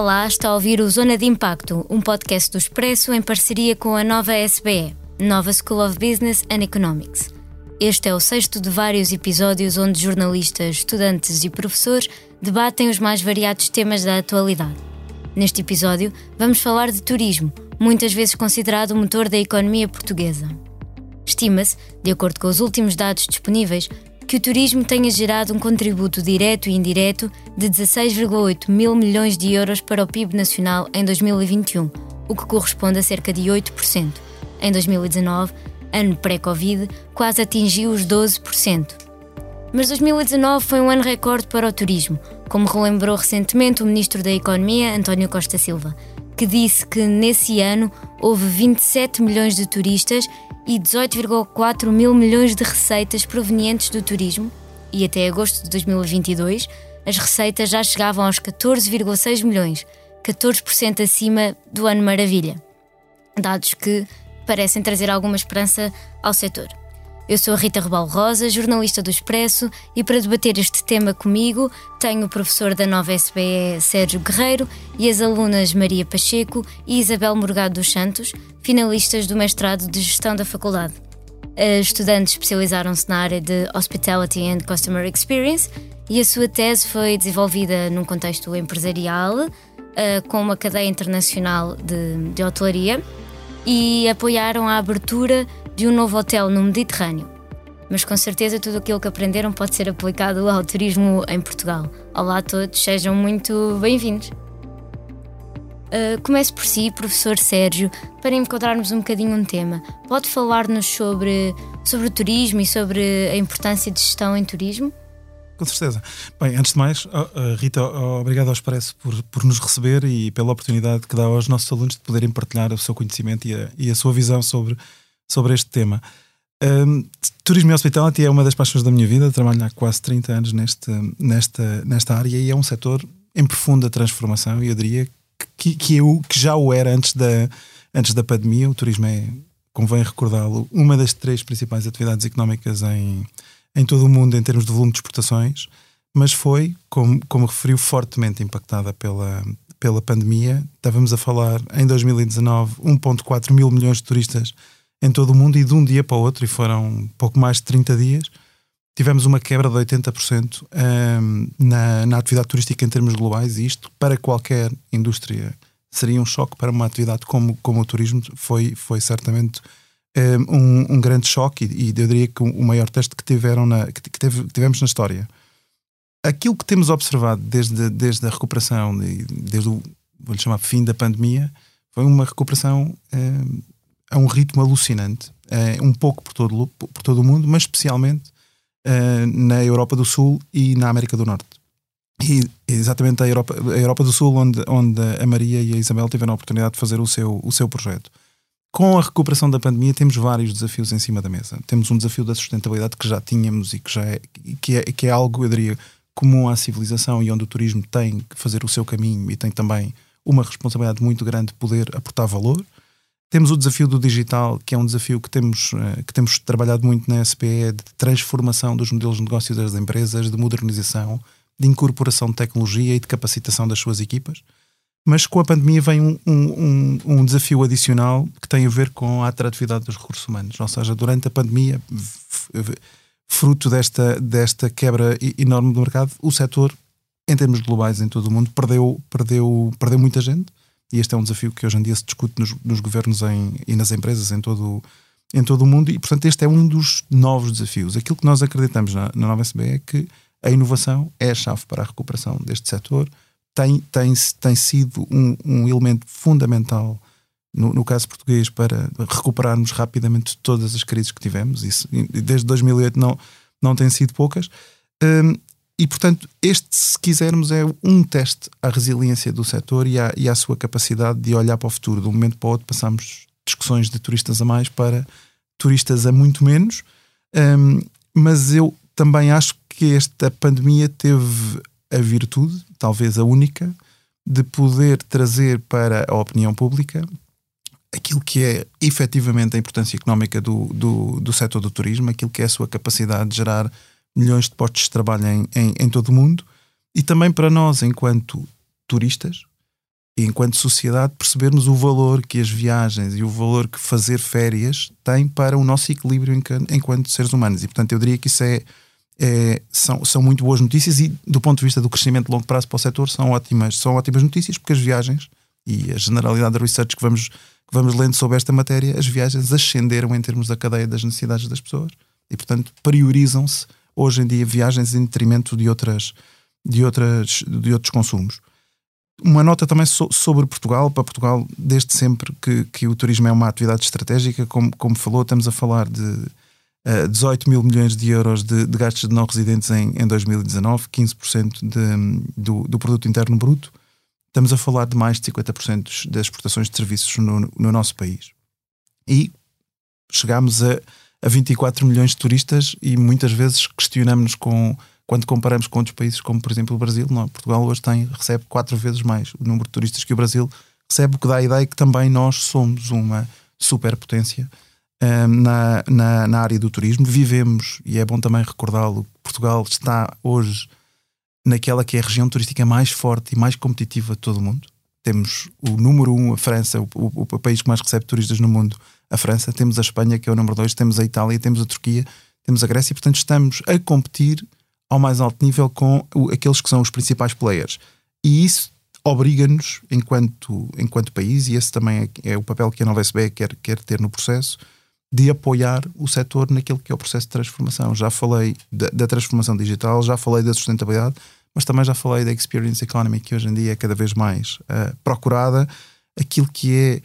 Olá, está a ouvir o Zona de Impacto, um podcast do Expresso em parceria com a nova SBE, Nova School of Business and Economics. Este é o sexto de vários episódios onde jornalistas, estudantes e professores debatem os mais variados temas da atualidade. Neste episódio, vamos falar de turismo, muitas vezes considerado o motor da economia portuguesa. Estima-se, de acordo com os últimos dados disponíveis, que o turismo tenha gerado um contributo direto e indireto de 16,8 mil milhões de euros para o PIB nacional em 2021, o que corresponde a cerca de 8%. Em 2019, ano pré-Covid, quase atingiu os 12%. Mas 2019 foi um ano recorde para o turismo, como relembrou recentemente o Ministro da Economia, António Costa Silva, que disse que nesse ano houve 27 milhões de turistas e 18,4 mil milhões de receitas provenientes do turismo, e até agosto de 2022 as receitas já chegavam aos 14,6 milhões, 14% acima do ano maravilha. Dados que parecem trazer alguma esperança ao setor. Eu sou a Rita Rebal Rosa, jornalista do Expresso, e para debater este tema comigo tenho o professor da nova SBE Sérgio Guerreiro e as alunas Maria Pacheco e Isabel Morgado dos Santos, finalistas do mestrado de Gestão da Faculdade. As estudantes especializaram-se na área de Hospitality and Customer Experience e a sua tese foi desenvolvida num contexto empresarial, eh, com uma cadeia internacional de, de hotelaria e apoiaram a abertura de um novo hotel no Mediterrâneo. Mas com certeza tudo aquilo que aprenderam pode ser aplicado ao turismo em Portugal. Olá a todos, sejam muito bem-vindos. Uh, comece por si, professor Sérgio, para encontrarmos um bocadinho um tema. Pode falar-nos sobre, sobre o turismo e sobre a importância de gestão em turismo? Com certeza. Bem, antes de mais, Rita, obrigado ao Expresso por, por nos receber e pela oportunidade que dá aos nossos alunos de poderem partilhar o seu conhecimento e a, e a sua visão sobre, sobre este tema. Um, turismo e hospitality é uma das paixões da minha vida, trabalho há quase 30 anos neste, nesta, nesta área e é um setor em profunda transformação e eu diria que, que, eu, que já o era antes da, antes da pandemia. O turismo é, convém recordá-lo, uma das três principais atividades económicas em, em todo o mundo em termos de volume de exportações, mas foi, como, como referiu, fortemente impactada pela, pela pandemia. Estávamos a falar em 2019 1,4 mil milhões de turistas em todo o mundo e de um dia para o outro, e foram pouco mais de 30 dias, tivemos uma quebra de 80% um, na, na atividade turística em termos globais, e isto para qualquer indústria seria um choque para uma atividade como, como o turismo, foi, foi certamente um, um grande choque e, e, eu diria que o maior teste que, tiveram na, que, teve, que tivemos na história. Aquilo que temos observado desde, desde a recuperação, desde o vou-lhe chamar fim da pandemia, foi uma recuperação um, a um ritmo alucinante, uh, um pouco por todo, por todo o mundo, mas especialmente uh, na Europa do Sul e na América do Norte. E exatamente a Europa, a Europa do Sul, onde, onde a Maria e a Isabel tiveram a oportunidade de fazer o seu, o seu projeto. Com a recuperação da pandemia, temos vários desafios em cima da mesa. Temos um desafio da sustentabilidade que já tínhamos e que, já é, que, é, que é algo, eu diria, comum à civilização e onde o turismo tem que fazer o seu caminho e tem também uma responsabilidade muito grande de poder aportar valor. Temos o desafio do digital, que é um desafio que temos, eh, que temos trabalhado muito na SPE, de transformação dos modelos de negócio das empresas, de modernização, de incorporação de tecnologia e de capacitação das suas equipas. Mas com a pandemia vem um, um, um, desafio adicional que tem a ver com a atratividade dos recursos humanos. Ou seja, durante a pandemia, fruto desta, desta quebra enorme do mercado, o setor, em termos globais em todo o mundo, perdeu, perdeu, perdeu muita gente e este é um desafio que hoje em dia se discute nos, nos governos em, e nas empresas em todo, em todo o mundo, e portanto este é um dos novos desafios. Aquilo que nós acreditamos na, na nova SBE é que a inovação é a chave para a recuperação deste setor, tem, tem, tem sido um, um elemento fundamental no, no, caso português, para recuperarmos rapidamente todas as crises que tivemos. Isso, desde 2008 não, não tem sido poucas. Um, e, portanto, este, se quisermos, é um teste à resiliência do setor e à, e à sua capacidade de olhar para o futuro. De um momento para o outro, passamos discussões de turistas a mais para turistas a muito menos. Um, mas eu também acho que esta pandemia teve a virtude, talvez a única, de poder trazer para a opinião pública aquilo que é efetivamente a importância económica do, do, do setor do turismo, aquilo que é a sua capacidade de gerar milhões de postos de trabalho em, em, em todo o mundo e também para nós, enquanto turistas, enquanto sociedade, percebermos o valor que as viagens e o valor que fazer férias tem para o nosso equilíbrio enquanto seres humanos. E, portanto, eu diria que isso é, é, são, são muito boas notícias e, do ponto de vista do crescimento de longo prazo para o setor, são ótimas, são ótimas notícias, porque as viagens e a generalidade da research que vamos, que vamos lendo sobre esta matéria, as viagens ascenderam em termos da cadeia das necessidades das pessoas e, portanto, priorizam-se hoje em dia viagens em detrimento de, outras, de, outras, de outros consumos. Uma nota também so, sobre Portugal. Para Portugal, desde sempre que, que o turismo é uma atividade estratégica, como, como falou, estamos a falar de uh, eh, 18 mil milhões de euros de, de gastos de não residentes em, em 2019, 15% de, do, do produto interno bruto. Estamos a falar de mais de 50% das exportações de serviços no, no nosso país. E chegámos a a 24 milhões de turistas e muitas vezes questionamos com quando comparamos com outros países, como por exemplo o Brasil, não, Portugal hoje tem, recebe quatro vezes mais o número de turistas que o Brasil recebe, o que dá a ideia que também nós somos uma superpotência um, na, na, na, área do turismo. Vivemos, e é bom também recordá-lo, Portugal está hoje naquela que é a região turística mais forte e mais competitiva de todo o mundo. Temos o número um, a França, o, o, o país que mais recebe turistas no mundo, a França, temos a Espanha, que é o número 2, temos a Itália, temos a Turquia, temos a Grécia, e portanto estamos a competir ao mais alto nível com aqueles que são os principais players. E isso obriga-nos, enquanto, enquanto país, e esse também é, é, o papel que a Nova SBE quer, quer ter no processo, de apoiar o setor naquilo que é o processo de transformação. Já falei da, da transformação digital, já falei da sustentabilidade, mas também já falei da experience economy, que hoje em dia é cada vez mais uh, procurada, aquilo que é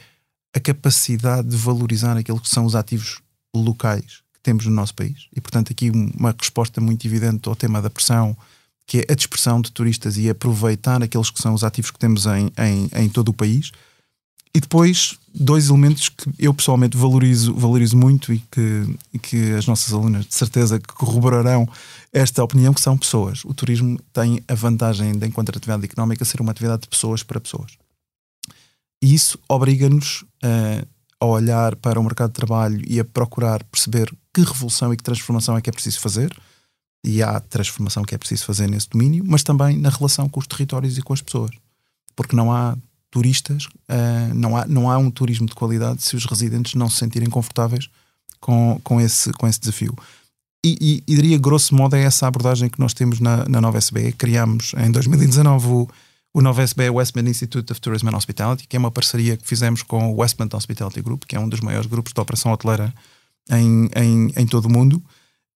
a capacidade de valorizar aquilo que são os ativos locais que temos no nosso país. E, portanto, aqui uma resposta muito evidente ao tema da pressão, que é a dispersão de turistas e aproveitar aqueles que são os ativos que temos em, em, em todo o país. E depois, dois elementos que eu pessoalmente valorizo, valorizo muito e que, e que as nossas alunas de certeza corroborarão esta opinião, que são pessoas. O turismo tem a vantagem, de, enquanto atividade económica, ser uma atividade de pessoas para pessoas. E isso obriga-nos uh, a olhar para o mercado de trabalho e a procurar perceber que revolução e que transformação é que é preciso fazer. E há transformação que é preciso fazer nesse domínio, mas também na relação com os territórios e com as pessoas. Porque não há turistas, uh, não, há, não há um turismo de qualidade se os residentes não se sentirem confortáveis com, com, esse, com esse desafio. E, e, e diria, grosso modo, é essa abordagem que nós temos na, na nova SBE. Criámos em 2019 o o novo SB é o Westman Institute of Tourism and Hospitality, que é uma parceria que fizemos com o Westman Hospitality Group, que é um dos maiores grupos de operação hoteleira em, em, em todo o mundo.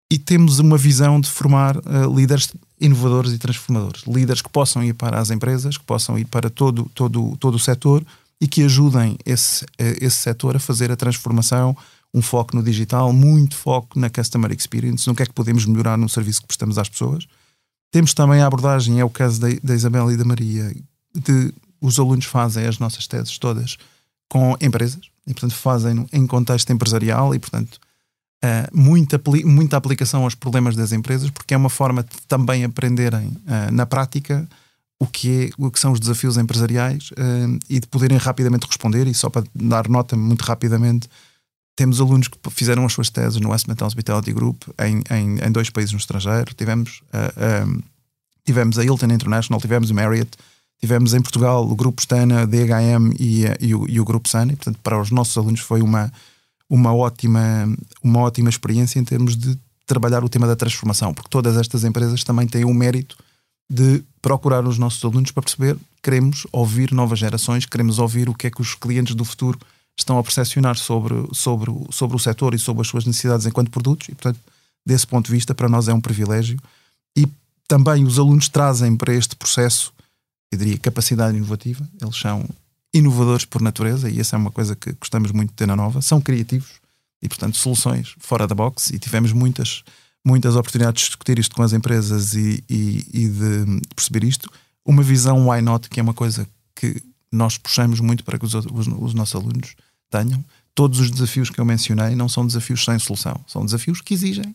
E temos uma visão de formar uh, líderes inovadores e transformadores. Líderes que possam ir para as empresas, que possam ir para todo, todo, todo o setor e que ajudem esse, uh, esse setor a fazer a transformação, um foco no digital, muito foco na customer experience, no que é que podemos melhorar no serviço que prestamos às pessoas temos também a abordagem, é o caso da, da Isabel e da Maria, de os alunos fazem as nossas teses todas com empresas e, portanto, fazem em contexto empresarial e, portanto, uh, muita, muita aplicação aos problemas das empresas, porque é uma forma de também aprenderem uh, na prática o que, é, o que são os desafios empresariais uh, e de poderem rapidamente responder. E só para dar nota muito rapidamente, temos alunos que fizeram as suas teses no Westman Hospitality Group em, em, em, dois países no estrangeiro. Tivemos, uh, um, tivemos a Hilton International, tivemos o Marriott, tivemos em Portugal o Grupo Stana, a DHM e, e, o, e o Grupo Sun. E, portanto, para os nossos alunos foi uma, uma, ótima, uma ótima experiência em termos de trabalhar o tema da transformação, porque todas estas empresas também têm o mérito de procurar os nossos alunos para perceber queremos ouvir novas gerações, queremos ouvir o que é que os clientes do futuro estão a percepcionar sobre, sobre, sobre o setor e sobre as suas necessidades enquanto produtos, e, portanto, desse ponto de vista, para nós é um privilégio. E também os alunos trazem para este processo, eu diria, capacidade inovativa, eles são inovadores por natureza, e essa é uma coisa que gostamos muito de ter na nova, são criativos e, portanto, soluções fora da box, e tivemos muitas, muitas oportunidades de discutir isto com as empresas e, e, e de perceber isto. Uma visão why not, que é uma coisa que nós puxamos muito para que os, os, os nossos alunos tenham. Todos os desafios que eu mencionei não são desafios sem solução, são desafios que exigem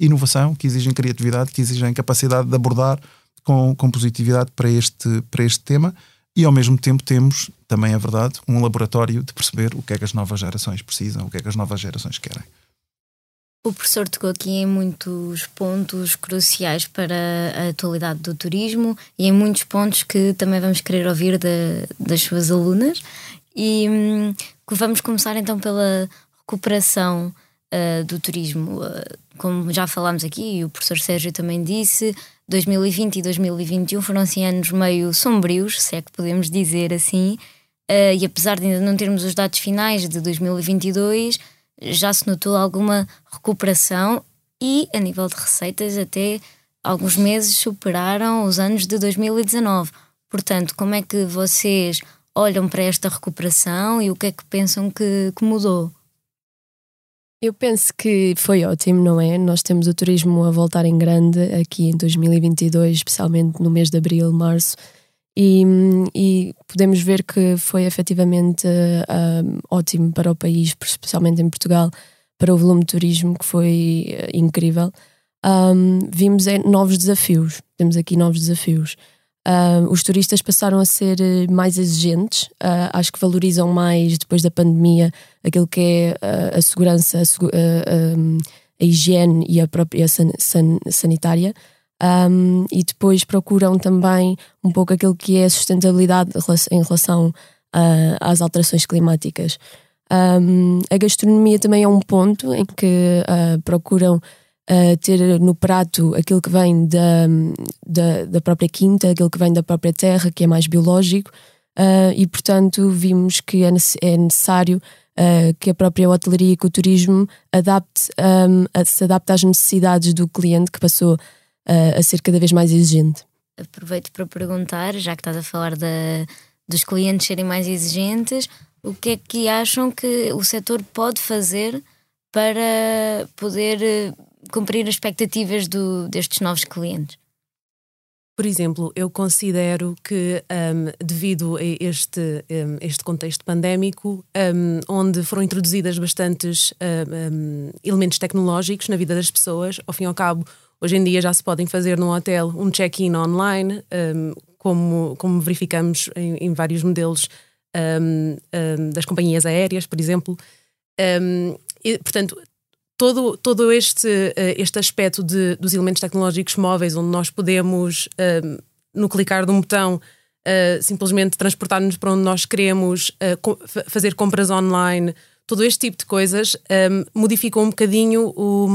inovação, que exigem criatividade, que exigem capacidade de abordar com, com positividade para este, para este tema e ao mesmo tempo temos, também é verdade, um laboratório de perceber o que é que as novas gerações precisam, o que é que as novas gerações querem. O professor tocou aqui em muitos pontos cruciais para a atualidade do turismo e em muitos pontos que também vamos querer ouvir de, das suas alunas. E hum, vamos começar então pela recuperação uh, do turismo. Uh, como já falámos aqui e o professor Sérgio também disse, 2020 e 2021 foram assim anos meio sombrios, se é que podemos dizer assim, uh, e apesar de ainda não termos os dados finais de 2022, já se notou alguma recuperação e, a nível de receitas, até alguns meses superaram os anos de 2019. Portanto, como é que vocês olham para esta recuperação e o que é que pensam que, que mudou? Eu penso que foi ótimo, não é? Nós temos o turismo a voltar em grande aqui em 2022, especialmente no mês de abril, março, e, e podemos ver que foi efetivamente uh, ótimo para o país, especialmente em Portugal, para o volume de turismo, que foi uh, incrível. Um, vimos novos desafios, temos aqui novos desafios. Uh, os turistas passaram a ser mais exigentes, uh, acho que valorizam mais depois da pandemia aquilo que é uh, a segurança, a, a, higiene e a própria san, san, sanitária. Um, e depois procuram também um pouco aquilo que é a sustentabilidade em relação às alterações climáticas. Um, a gastronomia também é um ponto em que procuram uh, ter no prato aquilo que vem da, da, da, própria quinta, aquilo que vem da própria terra, que é mais biológico, uh, e portanto vimos que é, é necessário uh, que a própria hotelaria e o turismo adapte, um, a, se adapte às necessidades do cliente que passou a ser cada vez mais exigente. Aproveito para perguntar, já que estás a falar da, dos clientes serem mais exigentes, o que é que acham que o setor pode fazer para poder cumprir as expectativas do, destes novos clientes? Por exemplo, eu considero que, um, devido a este, um, este contexto pandémico, um, onde foram introduzidas bastantes hum, elementos tecnológicos na vida das pessoas, ao fim e ao cabo, hoje em dia já se podem fazer no hotel um check-in online, hum, como, como verificamos em, em vários modelos hum, das companhias aéreas, por exemplo. E, portanto, todo, todo este, uh, este aspecto de, dos elementos tecnológicos móveis, onde nós podemos, uh, no clicar de um botão, uh, simplesmente transportar-nos para onde nós queremos, fazer compras online, todo este tipo de coisas modificou um bocadinho o,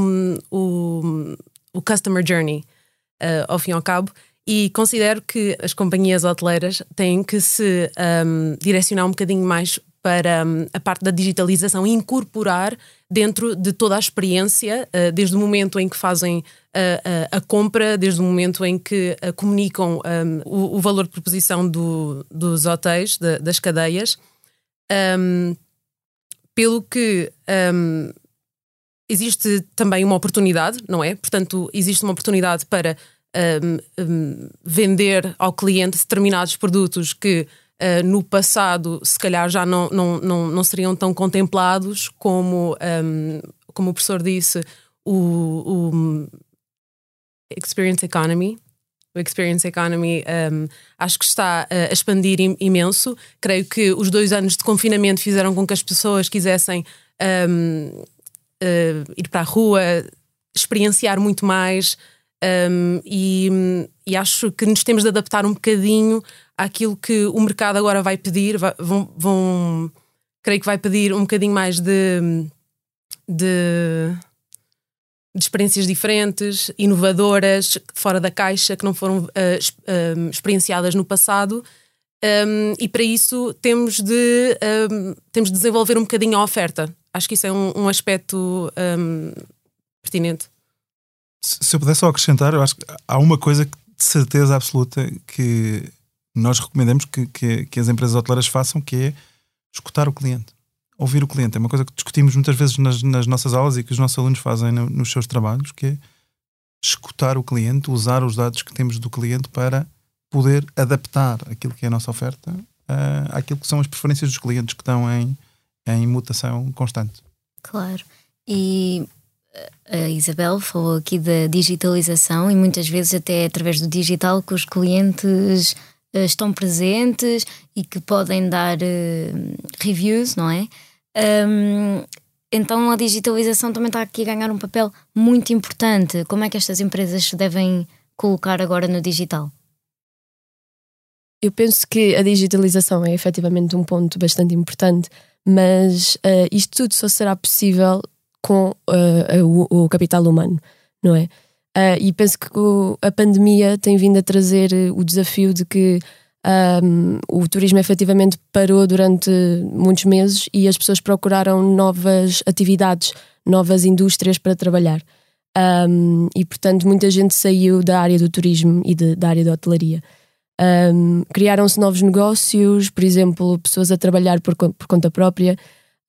o, o customer journey, ao fim e ao cabo. E considero que as companhias hoteleiras têm que se um, direcionar um bocadinho mais para um, a parte da digitalização incorporar dentro de toda a experiência, uh, desde o momento em que fazem uh, a compra, desde o momento em que comunicam um, o, o, valor de proposição do, dos hotéis, de, das cadeias, um, pelo que um, existe também uma oportunidade, não é? Portanto, existe uma oportunidade para um, vender ao cliente determinados produtos que uh, no passado se calhar já não, não, não, não seriam tão contemplados como, um, ehm, como o professor disse, o, o Experience Economy. O Experience Economy um, ehm, acho que está a expandir imenso. Creio que os dois anos de confinamento fizeram com que as pessoas quisessem um, ehm, uh, eh, ir para a rua, experienciar muito mais. Um, e, e, acho que nos temos de adaptar um bocadinho àquilo que o mercado agora vai pedir. Vai, vão, vão, creio que vai pedir um bocadinho mais de, de, de experiências diferentes, inovadoras, fora da caixa, que não foram uh, uh, experienciadas no passado. Um, e para isso temos de, um, temos de desenvolver um bocadinho a oferta. Acho que isso é um, um aspecto pertinente. Se eu pudesse só acrescentar, eu acho que há uma coisa de certeza absoluta que nós recomendamos que, que, que, as empresas hoteleiras façam, que é escutar o cliente, ouvir o cliente. É uma coisa que discutimos muitas vezes nas, nas nossas aulas e que os nossos alunos fazem no, nos seus trabalhos, que é escutar o cliente, usar os dados que temos do cliente para poder adaptar aquilo que é a nossa oferta uh, àquilo que são as preferências dos clientes que estão em, em mutação constante. Claro. E a Isabel falou aqui da digitalização e muitas vezes até através do digital que os clientes uh, estão presentes e que podem dar uh, reviews, não é? Então a digitalização também está aqui a ganhar um papel muito importante. Como é que estas empresas se devem colocar agora no digital? Eu penso que a digitalização é efetivamente um ponto bastante importante, mas uh, isto tudo só será possível com uh, o, o, capital humano, não é? Uh, e penso que o, a pandemia tem vindo a trazer o desafio de que um, o turismo efetivamente parou durante muitos meses e as pessoas procuraram novas atividades, novas indústrias para trabalhar. Um, e portanto, muita gente saiu da área do turismo e de, da área da hotelaria. Um, Criaram-se novos negócios, por exemplo, pessoas a trabalhar por, por conta própria.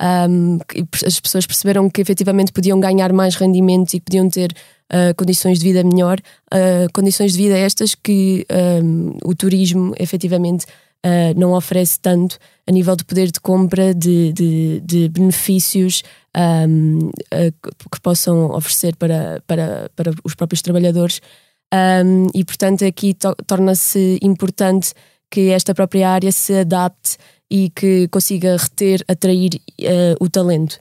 Um, as pessoas perceberam que efetivamente podiam ganhar mais rendimentos e podiam ter uh, condições de vida melhor. Uh, condições de vida estas que um, o turismo efetivamente uh, não oferece tanto a nível de poder de compra, de, de, de benefícios um, que possam oferecer para, para, para os próprios trabalhadores. E, portanto, aqui to torna-se importante que esta própria área se adapte e que consiga reter, atrair uh, o talento.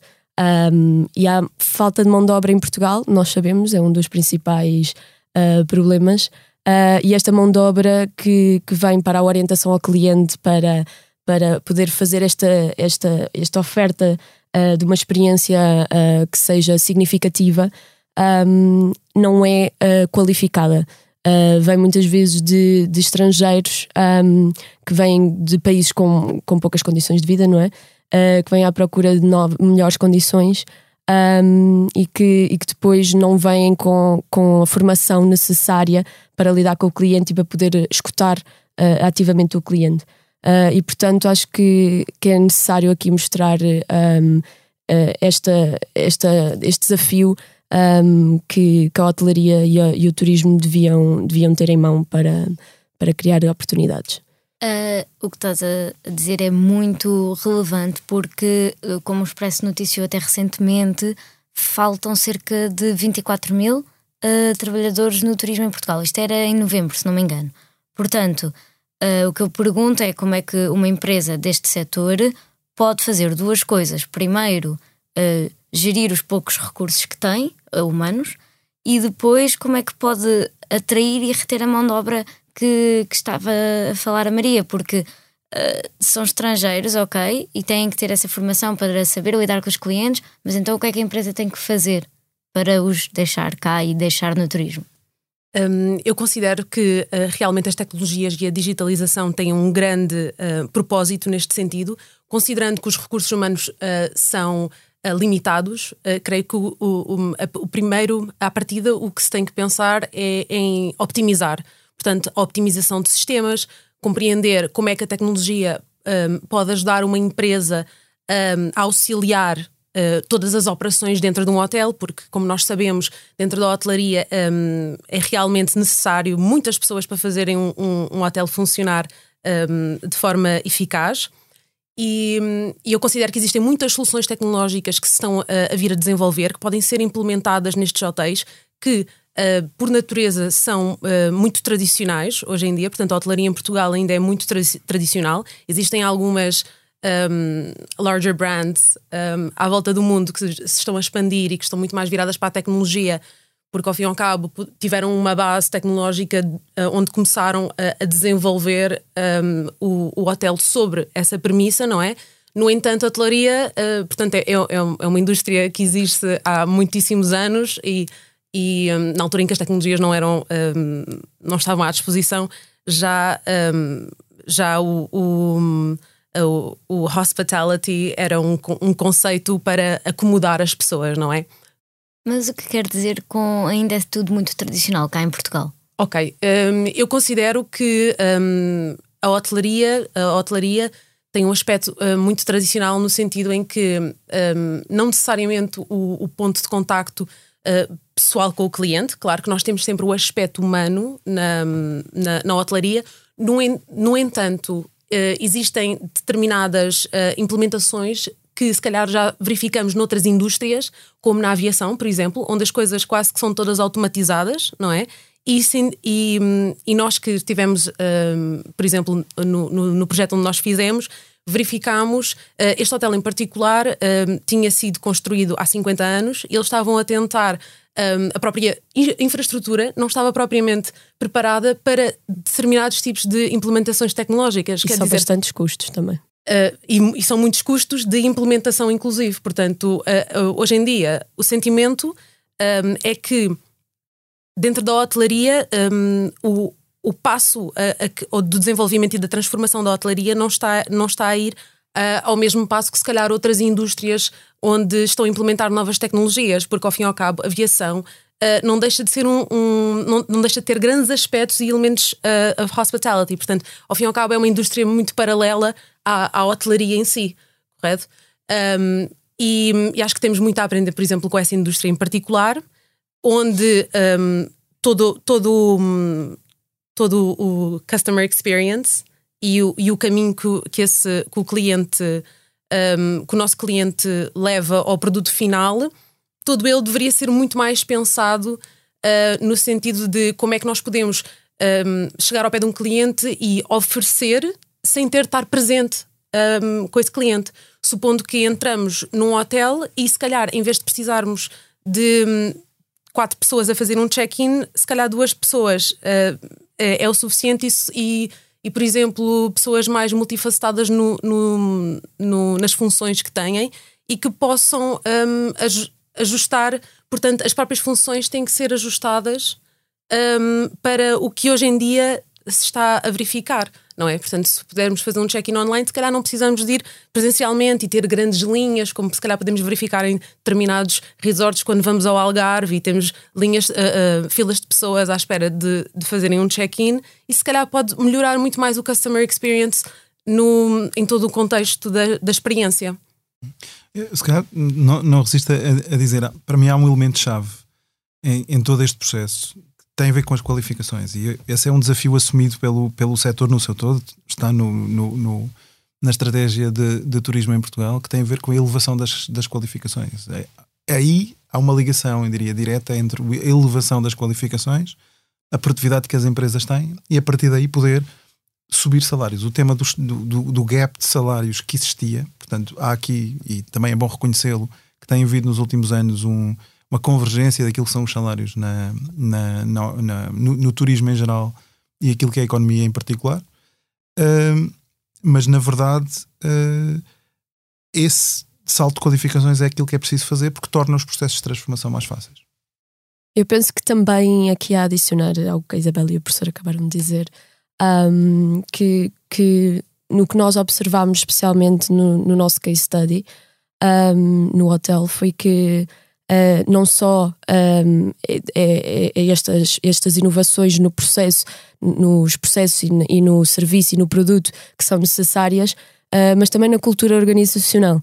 Um, e há falta de mão de obra em Portugal, nós sabemos, é um dos principais uh, problemas. Uh, e esta mão de obra que, que vem para a orientação ao cliente, para, para poder fazer esta, esta, esta oferta de uma experiência que seja significativa, um, não é uh, qualificada. Uh, vem muitas vezes de, de estrangeiros um, que vêm de países com, com poucas condições de vida, não é? Uh, que vêm à procura de novas, melhores condições um, e, que, e que depois não vêm com, com a formação necessária para lidar com o cliente e para poder escutar uh, ativamente o cliente. e portanto acho que, que é necessário aqui mostrar um, esta, esta, este desafio um, que, que, a hotelaria e, a, e, o turismo deviam, deviam ter em mão para, para criar oportunidades. Uh, o que estás a dizer é muito relevante porque, uh, como o Expresso noticiou até recentemente, faltam cerca de 24 mil uh, trabalhadores no turismo em Portugal. Isto era em novembro, se não me engano. Portanto, uh, o que eu pergunto é como é que uma empresa deste setor pode fazer duas coisas. Primeiro, uh, gerir os poucos recursos que tem, humanos, e depois como é que pode atrair e reter a mão de obra que, que estava a falar a Maria, porque uh, são estrangeiros, ok, e têm que ter essa formação para saber lidar com os clientes, mas então o que é que a empresa tem que fazer para os deixar cá e deixar no turismo? Um, eu considero que uh, realmente as tecnologias e a digitalização têm um grande uh, propósito neste sentido, considerando que os recursos humanos são limitados, creio que o, o, o, primeiro, à partida, o que se tem que pensar é em optimizar. Portanto, a optimização de sistemas, compreender como é que a tecnologia um, pode ajudar uma empresa um, a auxiliar uh, todas as operações dentro de um hotel, porque, como nós sabemos, dentro da hotelaria um, é realmente necessário muitas pessoas para fazerem um hotel funcionar de forma eficaz. E, e, eu considero que existem muitas soluções tecnológicas que se estão a, a vir a desenvolver, que podem ser implementadas nestes hotéis, que Uh, por natureza são uh, muito tradicionais hoje em dia, portanto a hotelaria em Portugal ainda é muito tra tradicional. Existem algumas um, larger brands um, à volta do mundo que se estão a expandir e que estão muito mais viradas para a tecnologia, porque ao fim e ao cabo tiveram uma base tecnológica uh, onde começaram a, desenvolver um, o, o, hotel sobre essa premissa, não é? No entanto, a hotelaria, portanto, é, é, é, uma indústria que existe há muitíssimos anos e e um, na altura em que as tecnologias não eram um, não estavam à disposição já já o, o, o, o, hospitality era um, um conceito para acomodar as pessoas, não é? Mas o que quer dizer com ainda é tudo muito tradicional cá em Portugal? Ok, hum, eu considero que hum, a hotelaria, a hotelaria tem um aspecto uh, muito tradicional no sentido em que um, não necessariamente o, o, ponto de contacto uh, pessoal com o cliente. Claro que nós temos sempre o aspecto humano na, na, na hotelaria. No, no entanto, uh, existem determinadas implementações que se calhar já verificamos noutras indústrias, como na aviação, por exemplo, onde as coisas quase que são todas automatizadas, não é? E, sim, e, e nós que estivemos, um, por exemplo, no, no, no, projeto onde nós fizemos, verificámos, uh, este hotel em particular uh, tinha sido construído há 50 anos e eles estavam a tentar um, a própria infraestrutura não estava propriamente preparada para determinados tipos de implementações tecnológicas. E são dizer, bastantes custos também. Uh, e, e, são muitos custos de implementação, inclusive. Portanto, uh, uh, hoje em dia, o sentimento um, é que dentro da hotelaria um, o, o passo a, a, do desenvolvimento e da transformação da hotelaria não está, não está a ir ao mesmo passo que, se calhar, outras indústrias onde estão a implementar novas tecnologias, porque, ao fim e ao cabo, aviação Uh, não deixa de ser um, um não, não, deixa de ter grandes aspectos e elementos uh, of hospitality. Portanto, ao fim e ao cabo, é uma indústria muito paralela à, à hotelaria em si, correto? Um, e, e, acho que temos muito a aprender, por exemplo, com essa indústria em particular, onde um, todo, todo, todo o customer experience e o, e o caminho que, que, esse, que o cliente, um, que o nosso cliente leva ao produto final, todo ele deveria ser muito mais pensado uh, no sentido de como é que nós podemos um, chegar ao pé de um cliente e oferecer sem ter de estar presente um, com esse cliente. Supondo que entramos num hotel e se calhar, em vez de precisarmos de um, quatro pessoas a fazer um check-in, se calhar duas pessoas uh, é, é, o suficiente e, e, por exemplo, pessoas mais multifacetadas no, no, no, nas funções que têm e que possam um, ajustar. Portanto, as próprias funções têm que ser ajustadas um, para o que hoje em dia se está a verificar não é? Portanto, se pudermos fazer um check-in online, se calhar não precisamos de ir presencialmente e ter grandes linhas, como se calhar podemos verificar em determinados resorts quando vamos ao Algarve e temos linhas, uh, uh, filas de pessoas à espera de, de fazerem um check-in e se calhar pode melhorar muito mais o customer experience no, em todo o contexto da, da experiência. Se calhar não, não resisto a, a dizer, para mim há um elemento-chave em, em todo este processo tem a ver com as qualificações e esse é um desafio assumido pelo, pelo setor no seu todo, está no, no, no na estratégia de, de, turismo em Portugal, que tem a ver com a elevação das, das qualificações. É, aí há uma ligação, eu diria, direta entre a elevação das qualificações, a produtividade que as empresas têm e a partir daí poder subir salários. O tema do, do, do gap de salários que existia, portanto, há aqui, e também é bom reconhecê-lo, que tem havido nos últimos anos um, uma convergência daquilo que são os salários na, na, na, no, no, turismo em geral e aquilo que é a economia em particular. Uh, mas na verdade, uh, esse salto de qualificações é aquilo que é preciso fazer porque torna os processos de transformação mais fáceis. Eu penso que também aqui a adicionar ao que a Isabel e o professor acabaram de dizer, um, que, que no que nós observámos, especialmente no, no nosso case study, um, no hotel, foi que Uh, não só um, é, é, é estas, estas inovações no processo, nos processos e, e, no serviço e no produto que são necessárias, uh, mas também na cultura organizacional.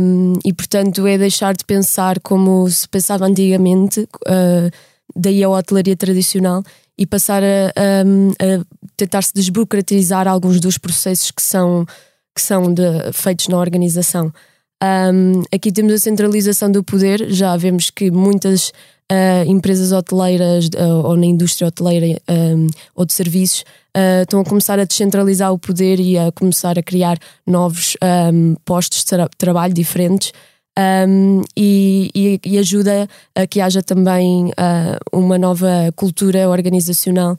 Um, e portanto é deixar de pensar como se pensava antigamente, uh, daí a hotelaria tradicional, e passar a, a, a tentar se desburocratizar alguns dos processos que são, que são de, feitos na organização. Um, aqui temos a centralização do poder, já vemos que muitas uh, empresas hoteleiras uh, ou na indústria hoteleira um, ou de serviços uh, estão a começar a descentralizar o poder e a começar a criar novos um, postos de tra trabalho diferentes. E, e, e, ajuda a que haja também uma nova cultura organizacional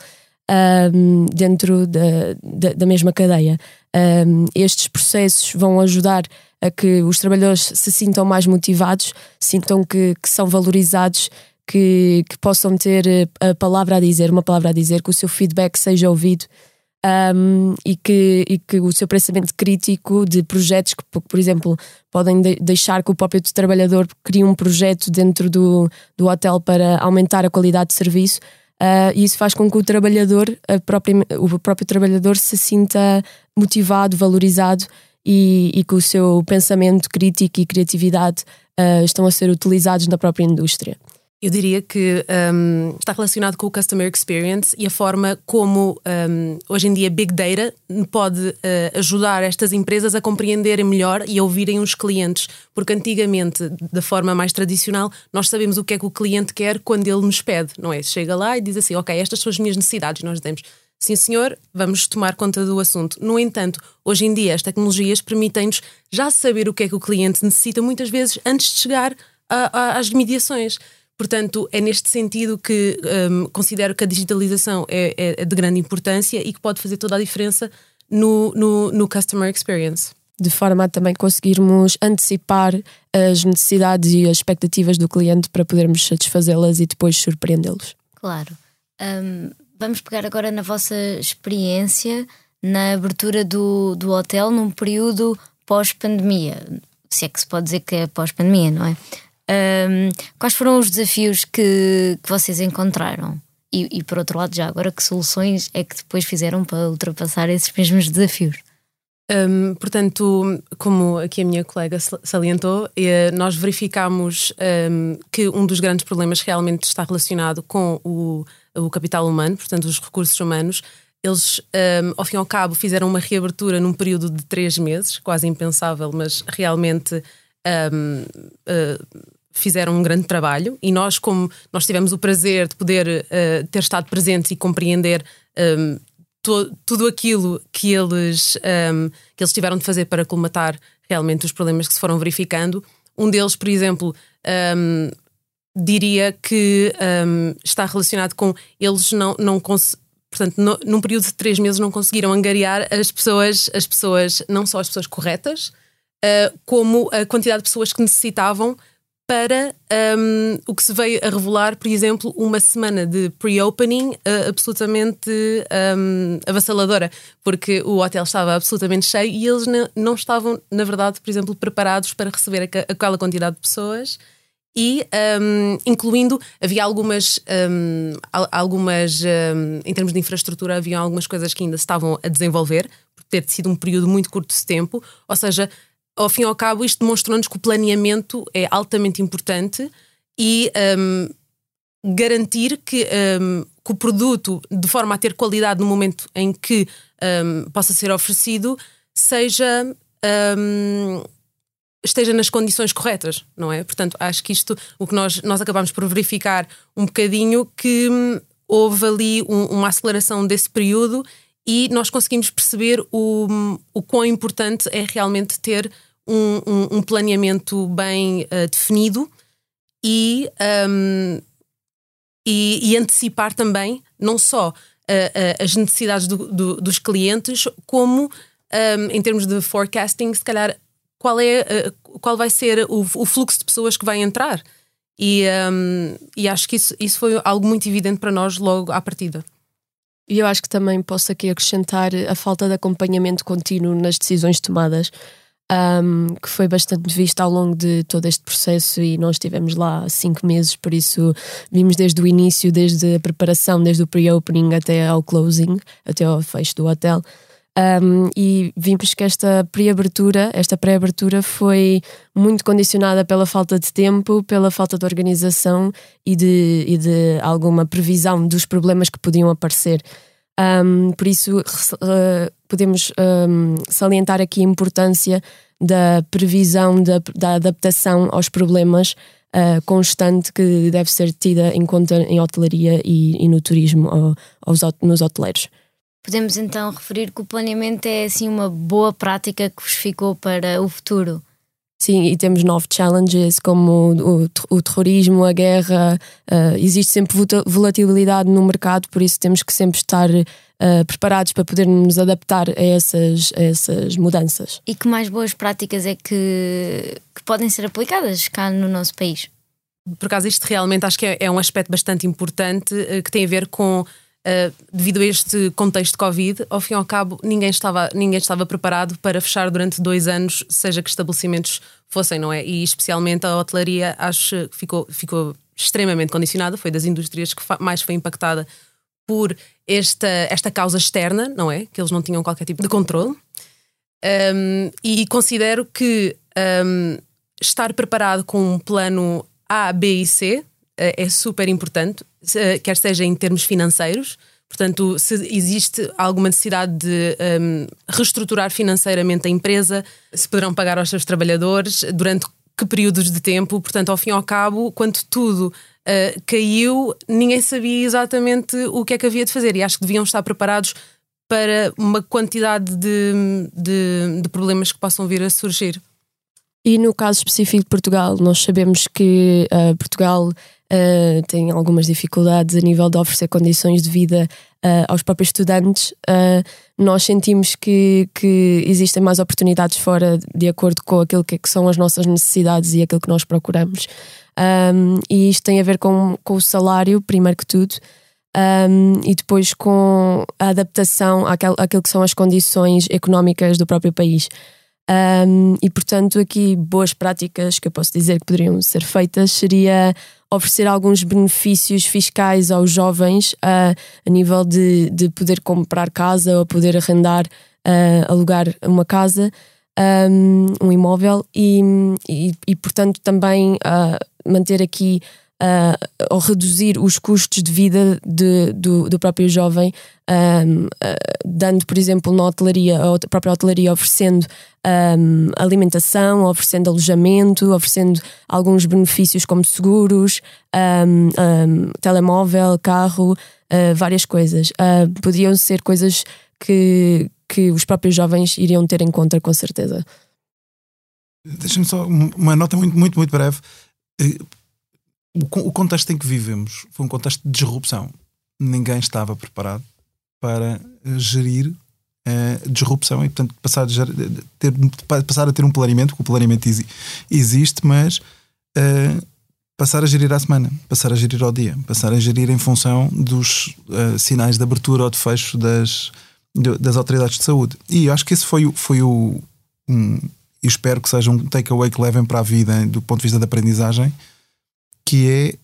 dentro da, da, da, mesma cadeia. estes processos vão ajudar a que os trabalhadores se sintam mais motivados, sintam que, que são valorizados, que, que, possam ter eh, a palavra a dizer, uma palavra a dizer, que o seu feedback seja ouvido um, e, que, e que o seu pensamento crítico de projetos que, por exemplo, podem de deixar que o próprio trabalhador crie um projeto dentro do, do hotel para aumentar a qualidade de serviço. Uh, e isso faz com que o trabalhador, própria, o próprio trabalhador, se sinta motivado, valorizado e, e que o seu pensamento crítico e criatividade uh, estão a ser utilizados na própria indústria. Eu diria que um, está relacionado com o customer experience e a forma como um, hoje em dia Big Data pode uh, ajudar estas empresas a compreenderem melhor e a ouvirem os clientes. Porque antigamente, da forma mais tradicional, nós sabemos o que é que o cliente quer quando ele nos pede, não é? Chega lá e diz assim: Ok, estas são as minhas necessidades. Nós dizemos: sim senhor, vamos tomar conta do assunto. No entanto, hoje em dia as tecnologias permitem-nos já saber o que é que o cliente necessita muitas vezes antes de chegar a, a, às mediações. Portanto, é neste sentido que um, considero que a digitalização é, é, de grande importância e que pode fazer toda a diferença no, no, no customer experience de forma a também conseguirmos antecipar as necessidades e as expectativas do cliente para podermos satisfazê-las e depois surpreendê-los. Claro. Um, vamos pegar agora na vossa experiência na abertura do, do hotel num período pós-pandemia. Se é que se pode dizer que é pós-pandemia, não é? Um, quais foram os desafios que, que vocês encontraram? E, e, por outro lado, já agora, que soluções é que depois fizeram para ultrapassar esses mesmos desafios? Um, portanto, como aqui a minha colega salientou, eh, nós verificamos um, que um dos grandes problemas realmente está relacionado com o, o capital humano, portanto, os recursos humanos. Eles, um, ao fim e ao cabo, fizeram uma reabertura num período de três meses, quase impensável, mas realmente uh, fizeram um grande trabalho. E nós, como nós tivemos o prazer de poder uh, ter estado presentes e compreender to, tudo aquilo que eles, um, que eles tiveram de fazer para colmatar realmente os problemas que se foram verificando. Um deles, por exemplo, um, diria que um, está relacionado com eles não, não portanto, no, num período de três meses não conseguiram angariar as pessoas, as pessoas, não só as pessoas corretas, uh, como a quantidade de pessoas que necessitavam para um, o que se veio a revelar, por exemplo, uma semana de pre-opening uh, absolutamente um, avassaladora, porque o hotel estava absolutamente cheio e eles não estavam, na verdade, por exemplo, preparados para receber aquela quantidade de pessoas. E um, incluindo, havia algumas, hum, algumas hum, em termos de infraestrutura, havia algumas coisas que ainda estavam a desenvolver, por ter sido um período muito curto de tempo, ou seja, ao fim e ao cabo, isto demonstrou-nos que o planeamento é altamente importante e um, garantir que, um, que, o produto, de forma a ter qualidade no momento em que um, possa ser oferecido, seja. Um, esteja nas condições corretas, não é? Portanto, acho que isto, o que nós, nós acabamos por verificar um bocadinho, que hum, houve ali um, uma aceleração desse período e nós conseguimos perceber o, hum, o quão importante é realmente ter um, um, um planeamento bem uh, definido e, um, e, e, antecipar também não só uh, uh, as necessidades do, do, dos clientes, como em termos de forecasting, se calhar qual, é, qual vai ser o, o, fluxo de pessoas que vai entrar. E, e acho que isso, isso foi algo muito evidente para nós logo à partida. E eu acho que também posso aqui acrescentar a falta de acompanhamento contínuo nas decisões tomadas um, que foi bastante visto ao longo de todo este processo e nós estivemos lá cinco meses, por isso vimos desde o início, desde a preparação, desde o pre-opening até ao closing, até ao fecho do hotel. Um, e vimos que esta pré-abertura, esta pré-abertura foi muito condicionada pela falta de tempo, pela falta de organização e de, e de alguma previsão dos problemas que podiam aparecer. Um, por isso, uh, podemos um, salientar aqui a importância da previsão, da, da adaptação aos problemas uh, constante que deve ser tida em conta em hotelaria e, e no turismo, aos, nos hoteleiros. Podemos então referir que o planeamento é assim uma boa prática que vos ficou para o futuro. Sim, e temos novos challenges como o, o terrorismo, a guerra. Uh, existe sempre volatilidade no mercado, por isso temos que sempre estar uh, preparados para podermos adaptar a essas, a essas mudanças. E que mais boas práticas é que, que podem ser aplicadas cá no nosso país? Por acaso, isto realmente acho que é, é um aspecto bastante importante uh, que tem a ver com Uh, devido a este contexto de Covid, ao fim e ao cabo, ninguém estava, ninguém estava preparado para fechar durante dois anos, seja que estabelecimentos fossem, não é? E especialmente a hotelaria, acho que ficou, ficou extremamente condicionada, foi das indústrias que mais foi impactada por esta, esta causa externa, não é? Que eles não tinham qualquer tipo de controle. Um, e considero que um, estar preparado com um plano A, B e C é super importante quer seja em termos financeiros, portanto, se existe alguma necessidade de um, reestruturar financeiramente a empresa, se poderão pagar aos seus trabalhadores, durante que períodos de tempo, portanto, ao fim e ao cabo, quando tudo uh, caiu, ninguém sabia exatamente o que é que havia de fazer. E acho que deviam estar preparados para uma quantidade de, de, de problemas que possam vir a surgir. E no caso específico de Portugal, nós sabemos que uh, Portugal uh, tem algumas dificuldades a nível de oferecer condições de vida uh, aos próprios estudantes. nós sentimos que, que existem mais oportunidades fora de acordo com aquilo que, que são as nossas necessidades e aquilo que nós procuramos. Um, e isto tem a ver com, com o salário, primeiro que tudo. Um, e depois com a adaptação àquel, àquilo que são as condições económicas do próprio país. Um, e portanto, aqui boas práticas que eu posso dizer que poderiam ser feitas seria oferecer alguns benefícios fiscais aos jovens uh, a nível de, de poder comprar casa ou poder arrendar, uh, alugar uma casa, um, um imóvel, e, e, e, portanto também uh, manter aqui uh, ou reduzir os custos de vida de, do, do próprio jovem, um, uh, dando, por exemplo, na hotelaria, a própria hotelaria oferecendo um, alimentação, oferecendo alojamento, oferecendo alguns benefícios como seguros, um, telemóvel, carro, uh, várias coisas. Uh, poderiam ser coisas que, que os próprios jovens iriam ter em conta, com certeza. Deixa-me só uma nota muito, muito, muito breve o, contexto em que vivemos foi um contexto de disrupção. Ninguém estava preparado para eh, gerir a eh, disrupção e, portanto, passar a, ter, passar a ter um planeamento, porque o planeamento existe, mas uh, passar a gerir à semana, passar a gerir ao dia, passar a gerir em função dos uh, sinais de abertura ou de fecho das, das autoridades de saúde. E acho que esse foi, foi o. Um, espero que seja um takeaway que levem para a vida do ponto de vista da aprendizagem que é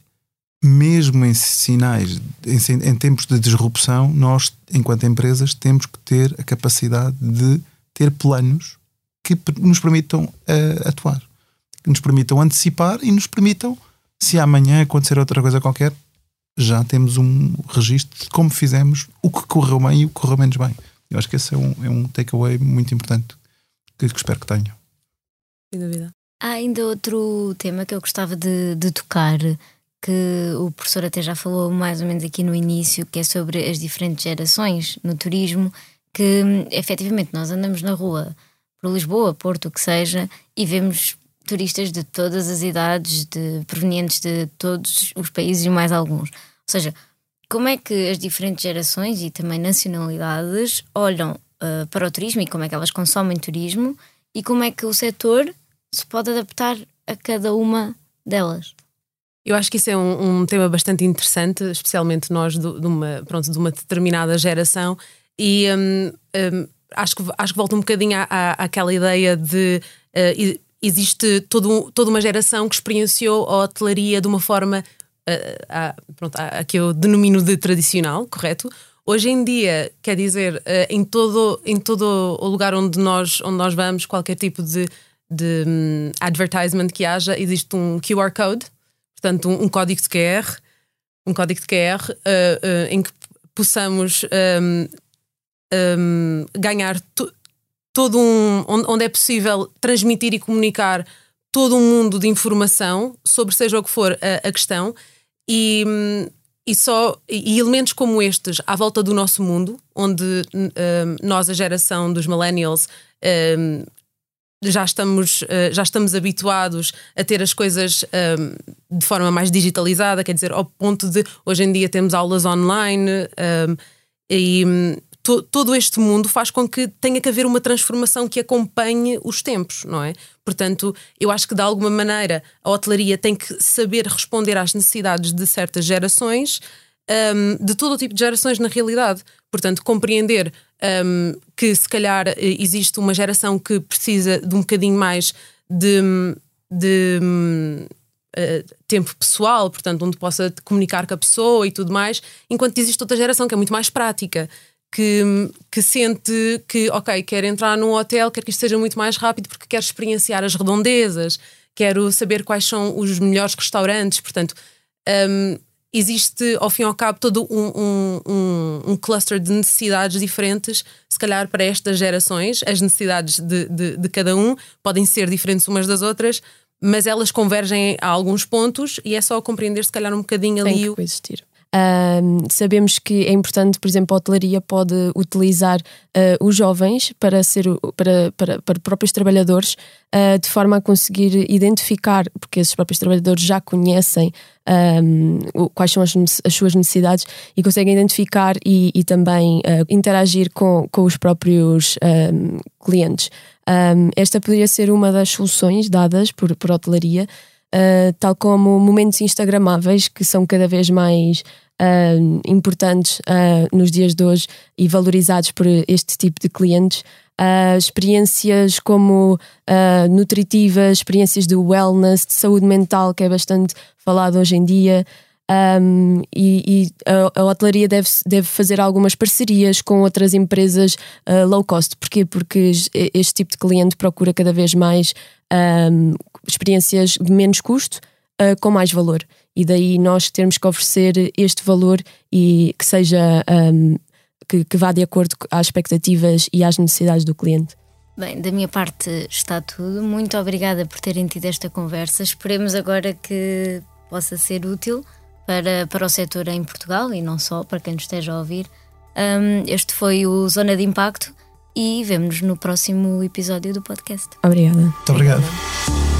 mesmo em sinais, em, em, tempos de disrupção, nós, enquanto empresas, temos que ter a capacidade de ter planos que nos permitam uh, atuar, que nos permitam antecipar e nos permitam, se amanhã acontecer outra coisa qualquer, já temos um registro de como fizemos, o que correu bem e o que correu menos bem. Eu acho que esse é um, é um takeaway muito importante que, que espero que tenham. Sem dúvida. Há ainda outro tema que eu gostava de, de tocar, que o professor até já falou mais ou menos aqui no início, que é sobre as diferentes gerações no turismo, que efetivamente nós andamos na rua por Lisboa, Porto, o que seja, e vemos turistas de todas as idades, de, provenientes de todos os países e mais alguns. Ou seja, como é que as diferentes gerações e também nacionalidades olham uh, para o turismo e como é que elas consomem turismo e como é que o setor se pode adaptar a cada uma delas. Eu acho que isso é um, um tema bastante interessante, especialmente nós de, de, uma, pronto, de uma determinada geração, e um, um, acho, que, acho que volta um bocadinho à, à, àquela ideia de uh, existe todo, toda uma geração que experienciou a hotelaria de uma forma uh, a, pronto, a, que eu denomino de tradicional, correto? Hoje em dia, quer dizer, uh, em, todo, em todo o lugar onde nós, onde nós vamos, qualquer tipo de de um, advertisement que haja, existe um QR code, portanto, um, um código de QR, um código de QR uh, uh, em que possamos um, hum, ganhar todo um. onde é possível transmitir e comunicar todo um mundo de informação sobre seja o que for a, a questão e, hum, e só e elementos como estes à volta do nosso mundo, onde um, nós, a geração dos millennials, um, já estamos, eh, já estamos habituados a ter as coisas ehm, de forma mais digitalizada, quer dizer, ao ponto de hoje em dia temos aulas online ehm, e hum, to, todo este mundo faz com que tenha que haver uma transformação que acompanhe os tempos, não é? Portanto, eu acho que de alguma maneira a hotelaria tem que saber responder às necessidades de certas gerações um, de todo o tipo de gerações na realidade. Portanto, compreender um, que se calhar existe uma geração que precisa de um bocadinho mais de, de uh, tempo pessoal, portanto, onde possa comunicar com a pessoa e tudo mais, enquanto existe outra geração que é muito mais prática. Que, que sente que, ok, quer entrar num hotel, quer que isto seja muito mais rápido porque quer experienciar as redondezas, quero saber quais são os melhores restaurantes, portanto, um, existe, ao fim e ao cabo, todo um, um, um, um, cluster de necessidades diferentes, se calhar para estas gerações. As necessidades de, de, de, cada um podem ser diferentes umas das outras, mas elas convergem a alguns pontos e é só compreender se calhar um bocadinho Tem ali que o, coexistir. Um, sabemos que é importante, por exemplo, a hotelaria pode utilizar uh, os jovens para ser para, para, para próprios trabalhadores uh, de forma a conseguir identificar, porque esses próprios trabalhadores já conhecem um, quais são as, as, suas necessidades e conseguem identificar e, e também uh, interagir com, com os próprios um, clientes. esta poderia ser uma das soluções dadas por, por hotelaria. Tal como momentos instagramáveis que são cada vez mais uh, importantes uh, nos dias de hoje e valorizados por este tipo de clientes. Uh, experiências como nutritivas, experiências de wellness, de saúde mental, que é bastante falado hoje em dia. Um, e, e a, a, hotelaria deve, deve fazer algumas parcerias com outras empresas uh, low cost. Porquê? Porque este tipo de cliente procura cada vez mais um, experiências de menos custo uh, com mais valor e daí nós termos que oferecer este valor e que seja um, que, que, vá de acordo às expectativas e às necessidades do cliente. Bem, da minha parte está tudo. Muito obrigada por terem tido esta conversa. Esperemos agora que possa ser útil para, para o setor em Portugal e não só, para quem nos esteja a ouvir. Um, este foi o Zona de Impacto e vemo-nos no próximo episódio do podcast. Obrigada. Muito obrigado.